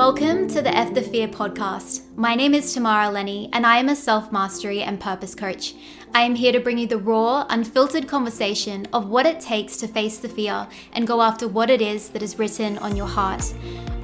Welcome to the F the Fear podcast. My name is Tamara Eleni, and I am a self mastery and purpose coach. I am here to bring you the raw, unfiltered conversation of what it takes to face the fear and go after what it is that is written on your heart.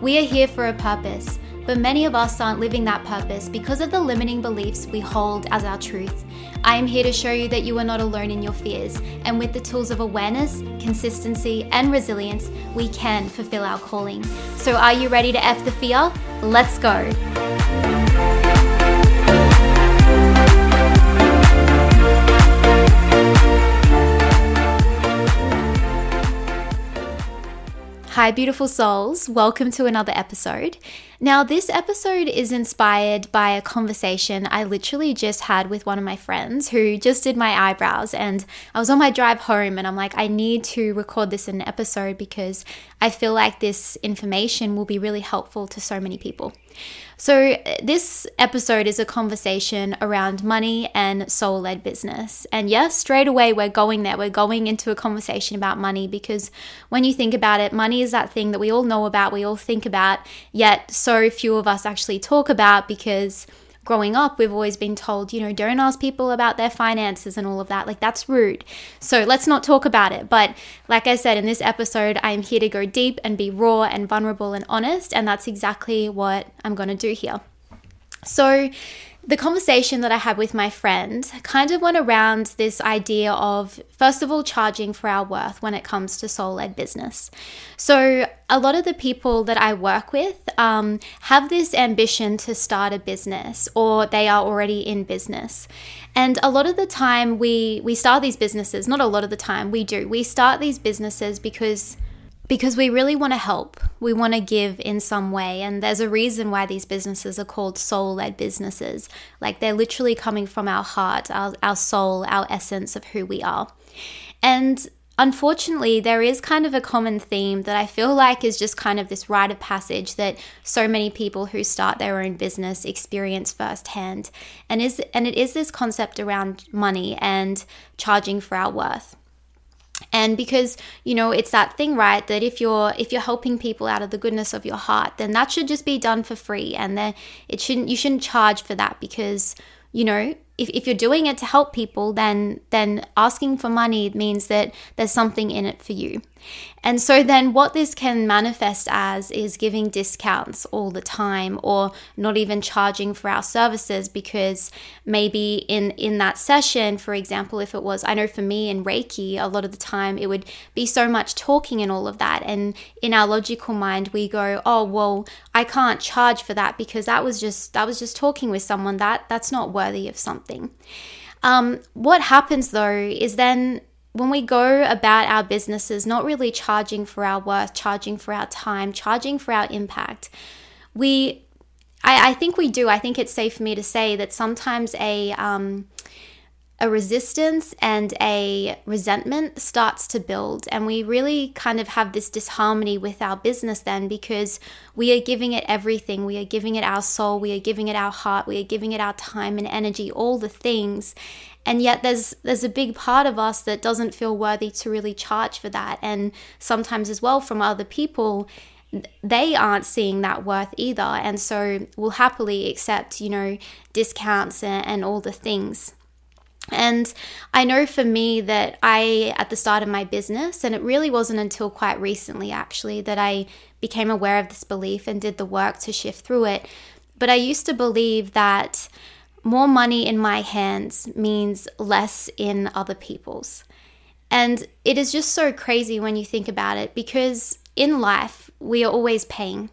We are here for a purpose, but many of us aren't living that purpose because of the limiting beliefs we hold as our truth. I am here to show you that you are not alone in your fears, and with the tools of awareness, consistency, and resilience, we can fulfill our calling. So, are you ready to F the fear? Let's go. Hi, beautiful souls. Welcome to another episode. Now, this episode is inspired by a conversation I literally just had with one of my friends who just did my eyebrows. And I was on my drive home and I'm like, I need to record this in an episode because I feel like this information will be really helpful to so many people. So, uh, this episode is a conversation around money and soul led business. And yes, straight away we're going there. We're going into a conversation about money because when you think about it, money is that thing that we all know about, we all think about, yet so few of us actually talk about because growing up, we've always been told, you know, don't ask people about their finances and all of that. Like, that's rude. So, let's not talk about it. But, like I said, in this episode, I'm here to go deep and be raw and vulnerable and honest. And that's exactly what I'm going to do here. So, the conversation that I had with my friend kind of went around this idea of, first of all, charging for our worth when it comes to soul led business. So, a lot of the people that I work with um, have this ambition to start a business or they are already in business. And a lot of the time, we, we start these businesses, not a lot of the time, we do. We start these businesses because because we really want to help. We want to give in some way. And there's a reason why these businesses are called soul led businesses. Like they're literally coming from our heart, our, our soul, our essence of who we are. And unfortunately, there is kind of a common theme that I feel like is just kind of this rite of passage that so many people who start their own business experience firsthand. And is and it is this concept around money and charging for our worth and because you know it's that thing right that if you're if you're helping people out of the goodness of your heart then that should just be done for free. And then it shouldn't you shouldn't charge for that because you know if, if you're doing it to help people then then asking for money means that there's something in it for you and so then what this can manifest as is giving discounts all the time or not even charging for our services because maybe in in that session for example if it was I know for me in Reiki a lot of the time it would be so much talking and all of that and in our logical mind we go oh well I can't charge for that because that was just that was just talking with someone that that's not worthy of something. Um, what happens though is then when we go about our businesses, not really charging for our worth, charging for our time, charging for our impact, we, I, I think we do. I think it's safe for me to say that sometimes a, um, a resistance and a resentment starts to build. And we really kind of have this disharmony with our business then because we are giving it everything. We are giving it our soul. We are giving it our heart. We are giving it our time and energy, all the things and yet there's there's a big part of us that doesn't feel worthy to really charge for that and sometimes as well from other people they aren't seeing that worth either and so will happily accept you know discounts and, and all the things and I know for me that I, at the start of my business, and it really wasn't until quite recently actually that I became aware of this belief and did the work to shift through it. But I used to believe that more money in my hands means less in other people's. And it is just so crazy when you think about it because in life, we are always paying.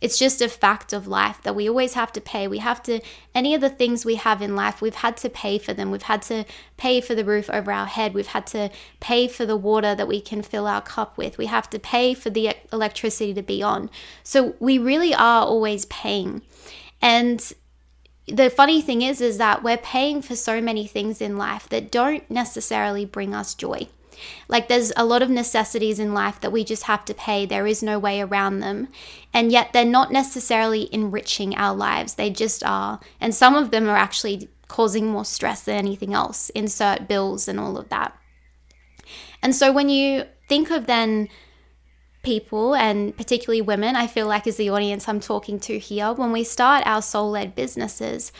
It's just a fact of life that we always have to pay. We have to, any of the things we have in life, we've had to pay for them. We've had to pay for the roof over our head. We've had to pay for the water that we can fill our cup with. We have to pay for the electricity to be on. So we really are always paying. And the funny thing is is that we're paying for so many things in life that don't necessarily bring us joy. Like there's a lot of necessities in life that we just have to pay. There is no way around them. And yet they're not necessarily enriching our lives. They just are. And some of them are actually causing more stress than anything else. Insert bills and all of that. And so when you think of then people, and particularly women, I feel like is the audience I'm talking to here, when we start our soul led businesses,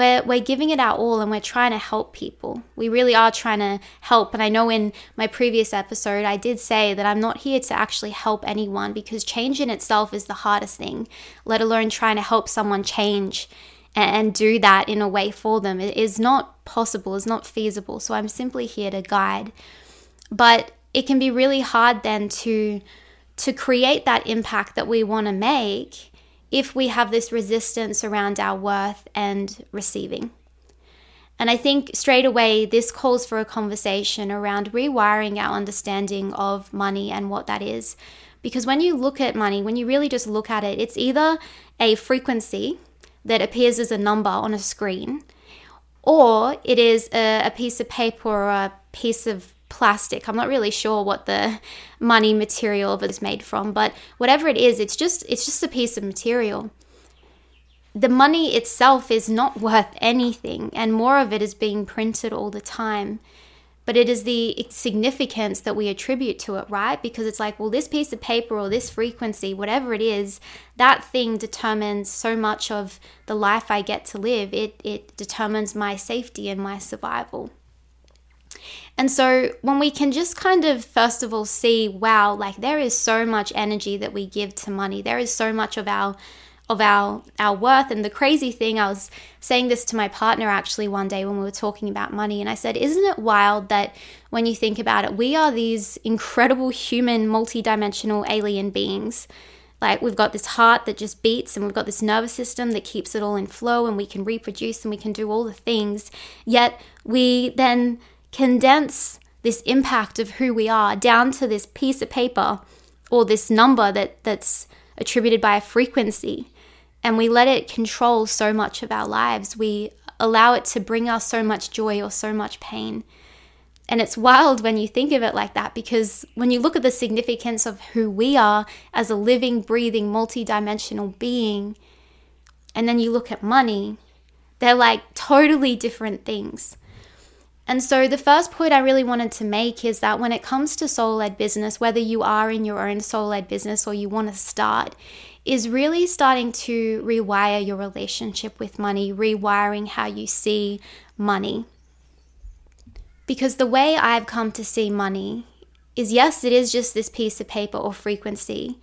we're, we're giving it our all and we're trying to help people. We really are trying to help. And I know in my previous episode, I did say that I'm not here to actually help anyone because change in itself is the hardest thing, let alone trying to help someone change and do that in a way for them. It is not possible, it's not feasible. So I'm simply here to guide. But it can be really hard then to to create that impact that we want to make if we have this resistance around our worth and receiving. And I think straight away, this calls for a conversation around rewiring our understanding of money and what that is. Because when you look at money, when you really just look at it, it's either a frequency that appears as a number on a screen, or it is a, a piece of paper or a piece of plastic. I'm not really sure what the money material of it is made from, but whatever it is, it's just it's just a piece of material. The money itself is not worth anything, and more of it is being printed all the time. But it is the significance that we attribute to it, right? Because it's like, well, this piece of paper or this frequency, whatever it is, that thing determines so much of the life I get to live. It, it determines my safety and my survival. And so when we can just kind of first of all see, wow, like there is so much energy that we give to money. There is so much of our of our our worth. And the crazy thing I was saying this to my partner actually one day when we were talking about money and I said isn't it wild that when you think about it we are these incredible human multidimensional alien beings? Like we've got this heart that just beats and we've got this nervous system that keeps it all in flow and we can reproduce and we can do all the things. Yet we then condense this impact of who we are down to this piece of paper or this number that, that's attributed by a frequency and we let it control so much of our lives. We allow it to bring us so much joy or so much pain. And it's wild when you think of it like that because when you look at the significance of who we are as a living, breathing, multidimensional being, and then you look at money, they're like totally different things. And so, the first point I really wanted to make is that when it comes to soul led business, whether you are in your own soul led business or you want to start, is really starting to rewire your relationship with money, rewiring how you see money. Because the way I've come to see money is yes, it is just this piece of paper or frequency.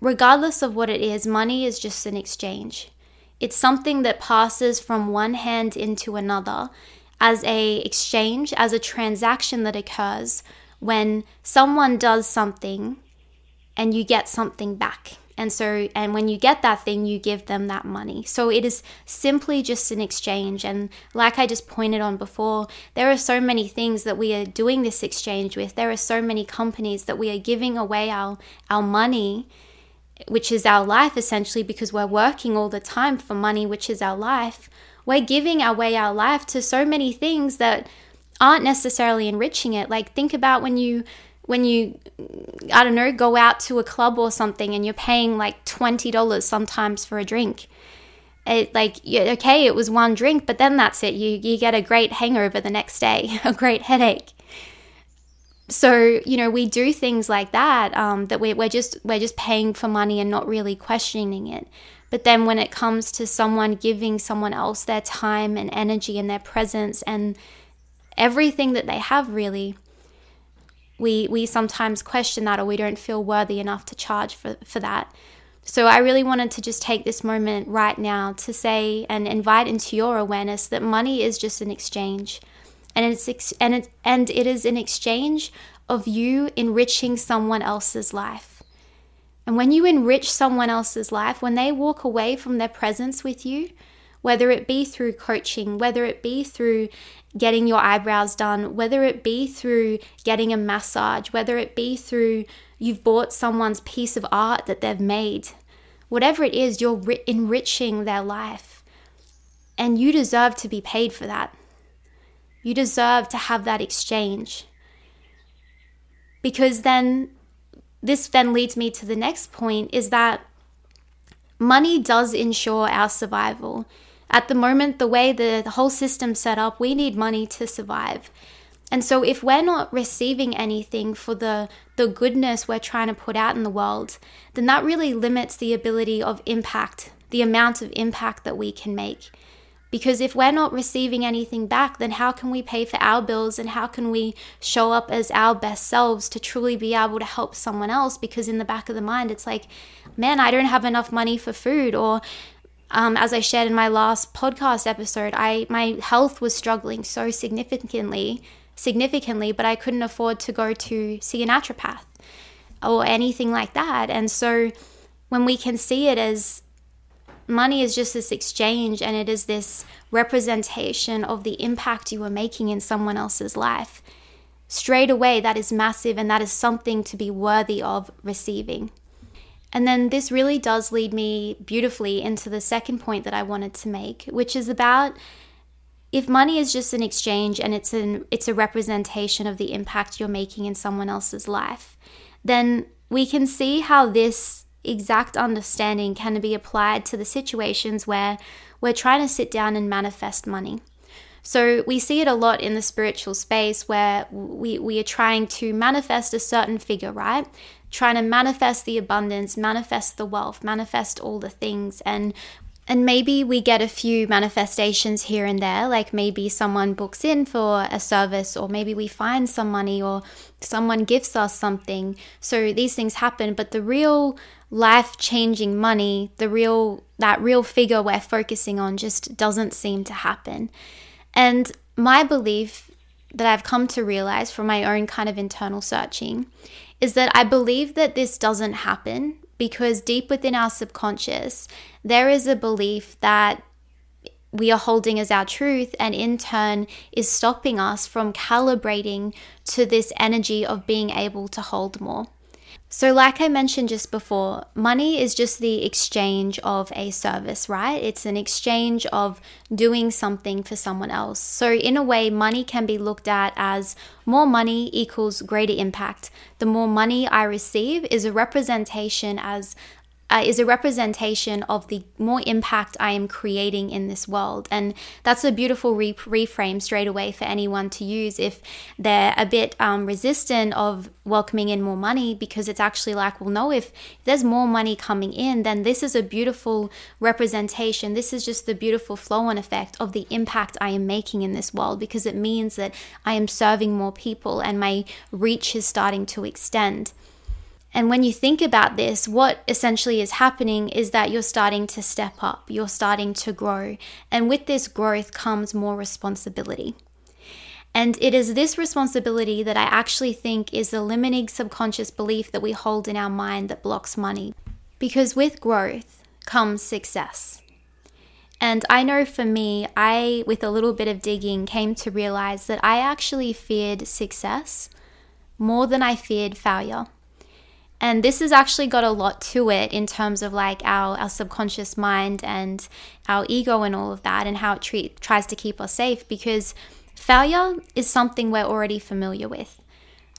Regardless of what it is, money is just an exchange. It's something that passes from one hand into another as a exchange, as a transaction that occurs when someone does something and you get something back. And so, and when you get that thing, you give them that money. So it is simply just an exchange. And like I just pointed on before, there are so many things that we are doing this exchange with. There are so many companies that we are giving away our, our money, which is our life essentially, because we're working all the time for money, which is our life we're giving away our life to so many things that aren't necessarily enriching it. Like think about when you when you I don't know, go out to a club or something and you're paying like $20 sometimes for a drink. It, like okay, it was one drink, but then that's it. You you get a great hangover the next day, a great headache. So you know we do things like that um, that we're, we're just we're just paying for money and not really questioning it. But then when it comes to someone giving someone else their time and energy and their presence and everything that they have, really, we, we sometimes question that or we don't feel worthy enough to charge for, for that. So I really wanted to just take this moment right now to say and invite into your awareness that money is just an exchange. And it's ex- and it, and it is an exchange of you enriching someone else's life. And when you enrich someone else's life, when they walk away from their presence with you, whether it be through coaching, whether it be through getting your eyebrows done, whether it be through getting a massage, whether it be through you've bought someone's piece of art that they've made, whatever it is, you're enriching their life. And you deserve to be paid for that. You deserve to have that exchange. Because then this then leads me to the next point is that money does ensure our survival. At the moment, the way the, whole system's set up, we need money to survive. And so if we're not receiving anything for the the goodness we're trying to put out in the world, then that really limits the ability of impact, the amount of impact that we can make. Because if we're not receiving anything back, then how can we pay for our bills and how can we show up as our best selves to truly be able to help someone else? Because in the back of the mind, it's like, man, I don't have enough money for food. Or um, as I shared in my last podcast episode, I my health was struggling so significantly, significantly, but I couldn't afford to go to see a naturopath or anything like that. And so when we can see it as money is just this exchange and it is this representation of the impact you are making in someone else's life. Straight away, that is massive and that is something to be worthy of receiving. And then this really does lead me beautifully into the second point that I wanted to make, which is about if money is just an exchange and it's an it's a representation of the impact you're making in someone else's life, then we can see how this exact understanding can be applied to the situations where we're trying to sit down and manifest money. So we see it a lot in the spiritual space where we, we are trying to manifest a certain figure, right? Trying to manifest the abundance, manifest the wealth, manifest all the things. And and maybe we get a few manifestations here and there, like maybe someone books in for a service, or maybe we find some money, or someone gives us something. So these things happen, but the real life changing money, the real, that real figure we're focusing on just doesn't seem to happen. And my belief that I've come to realize from my own kind of internal searching is that I believe that this doesn't happen because deep within our subconscious, there is a belief that we are holding as our truth, and in turn is stopping us from calibrating to this energy of being able to hold more. So, like I mentioned just before, money is just the exchange of a service, right? It's an exchange of doing something for someone else. So, in a way, money can be looked at as more money equals greater impact. The more money I receive is a representation as uh, is a representation of the more impact I am creating in this world. And that's a beautiful re- reframe straight away for anyone to use if they're a bit um, resistant of welcoming in more money, because it's actually like, well, no, if there's more money coming in, then this is a beautiful representation. This is just the beautiful flow on effect of the impact I am making in this world, because it means that I am serving more people and my reach is starting to extend. And when you think about this, what essentially is happening is that you're starting to step up, you're starting to grow. And with this growth comes more responsibility. And it is this responsibility that I actually think is the limiting subconscious belief that we hold in our mind that blocks money. Because with growth comes success. And I know for me, I, with a little bit of digging, came to realize that I actually feared success more than I feared failure. And this has actually got a lot to it in terms of like our, our subconscious mind and our ego and all of that, and how it treat, tries to keep us safe because failure is something we're already familiar with.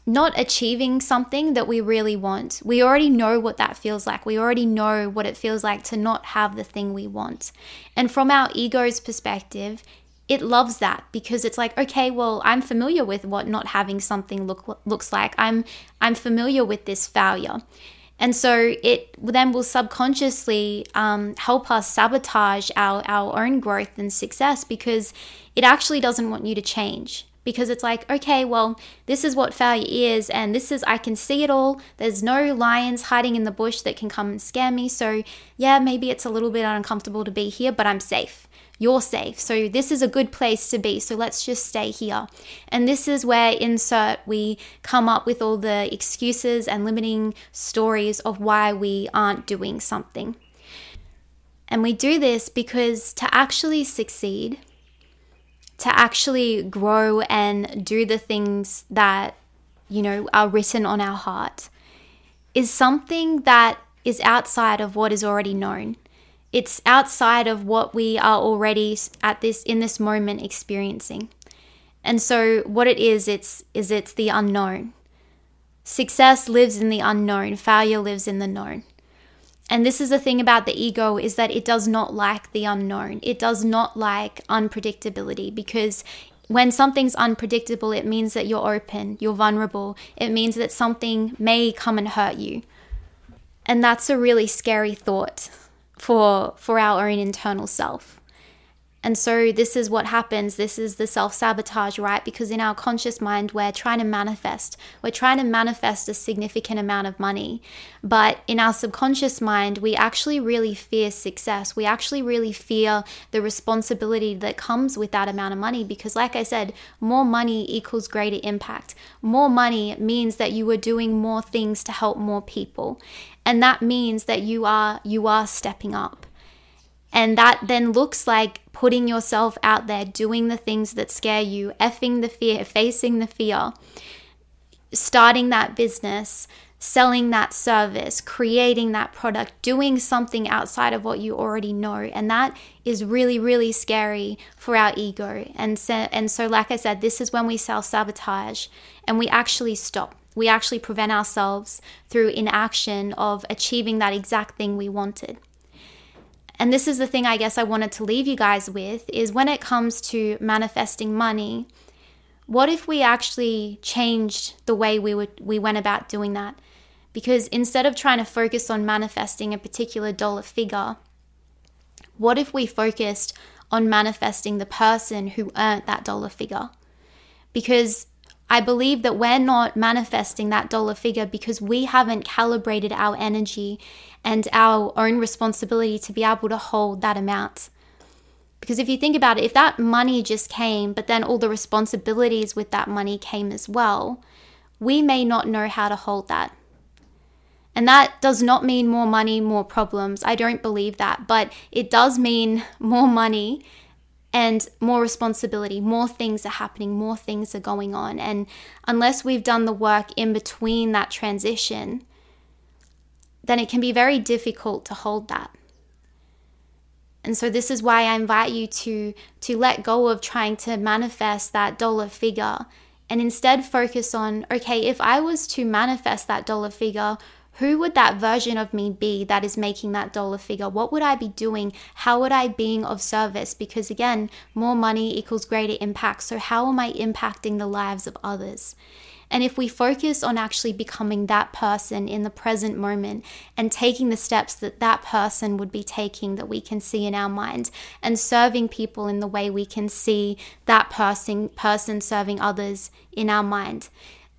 Not achieving something that we really want. We already know what that feels like. We already know what it feels like to not have the thing we want. And from our ego's perspective, it loves that because it's like okay well i'm familiar with what not having something look looks like. I'm i'm familiar with this failure. And so it then will subconsciously um, help us sabotage our, our own growth and success because it actually doesn't want you to change. Because it's like okay well this is what failure is and this is i can see it all. There's no lions hiding in the bush that can come and scare me. So yeah maybe it's a little bit uncomfortable to be here but i'm safe you're safe. So this is a good place to be. So let's just stay here. And this is where insert we come up with all the excuses and limiting stories of why we aren't doing something. And we do this because to actually succeed, to actually grow and do the things that, you know, are written on our heart is something that is outside of what is already known it's outside of what we are already at this in this moment experiencing. And so what it is it's is it's the unknown. Success lives in the unknown. Failure lives in the known. And this is the thing about the ego is that it does not like the unknown. It does not like unpredictability because when something's unpredictable, it means that you're open, you're vulnerable. It means that something may come and hurt you. And that's a really scary thought for for our own internal self. And so, this is what happens. This is the self sabotage, right? Because in our conscious mind, we're trying to manifest. We're trying to manifest a significant amount of money. But in our subconscious mind, we actually really fear success. We actually really fear the responsibility that comes with that amount of money. Because, like I said, more money equals greater impact. More money means that you are doing more things to help more people. And that means that you are you are stepping up. And that then looks like putting yourself out there, doing the things that scare you, effing the fear, facing the fear, starting that business, selling that service, creating that product, doing something outside of what you already know. And that is really, really scary for our ego. And so, and so like I said, this is when we self sabotage and we actually stop. We actually prevent ourselves through inaction of achieving that exact thing we wanted. And this is the thing I guess I wanted to leave you guys with is when it comes to manifesting money, what if we actually changed the way we would we went about doing that? Because instead of trying to focus on manifesting a particular dollar figure, what if we focused on manifesting the person who earned that dollar figure? Because I believe that we're not manifesting that dollar figure because we haven't calibrated our energy and our own responsibility to be able to hold that amount. Because if you think about it, if that money just came, but then all the responsibilities with that money came as well, we may not know how to hold that. And that does not mean more money, more problems. I don't believe that. But it does mean more money and more responsibility, more things are happening, more things are going on. And unless we've done the work in between that transition, then it can be very difficult to hold that. And so this is why I invite you to to let go of trying to manifest that dollar figure and instead focus on okay, if I was to manifest that dollar figure, who would that version of me be that is making that dollar figure? What would I be doing? How would I being of service? Because again, more money equals greater impact. So how am I impacting the lives of others? And if we focus on actually becoming that person in the present moment and taking the steps that that person would be taking that we can see in our mind and serving people in the way we can see that person person serving others in our mind,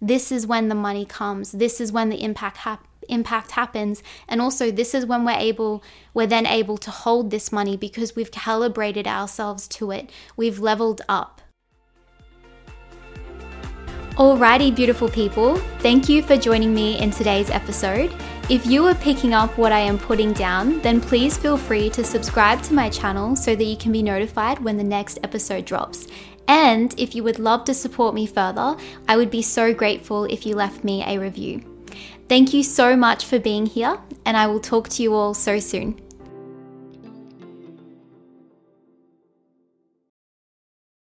this is when the money comes. This is when the impact happens impact happens and also this is when we're able we're then able to hold this money because we've calibrated ourselves to it we've leveled up Alrighty, beautiful people, thank you for joining me in today's episode. If you are picking up what I am putting down, then please feel free to subscribe to my channel so that you can be notified when the next episode drops. And if you would love to support me further, I would be so grateful if you left me a review. Thank you so much for being here, and I will talk to you all so soon.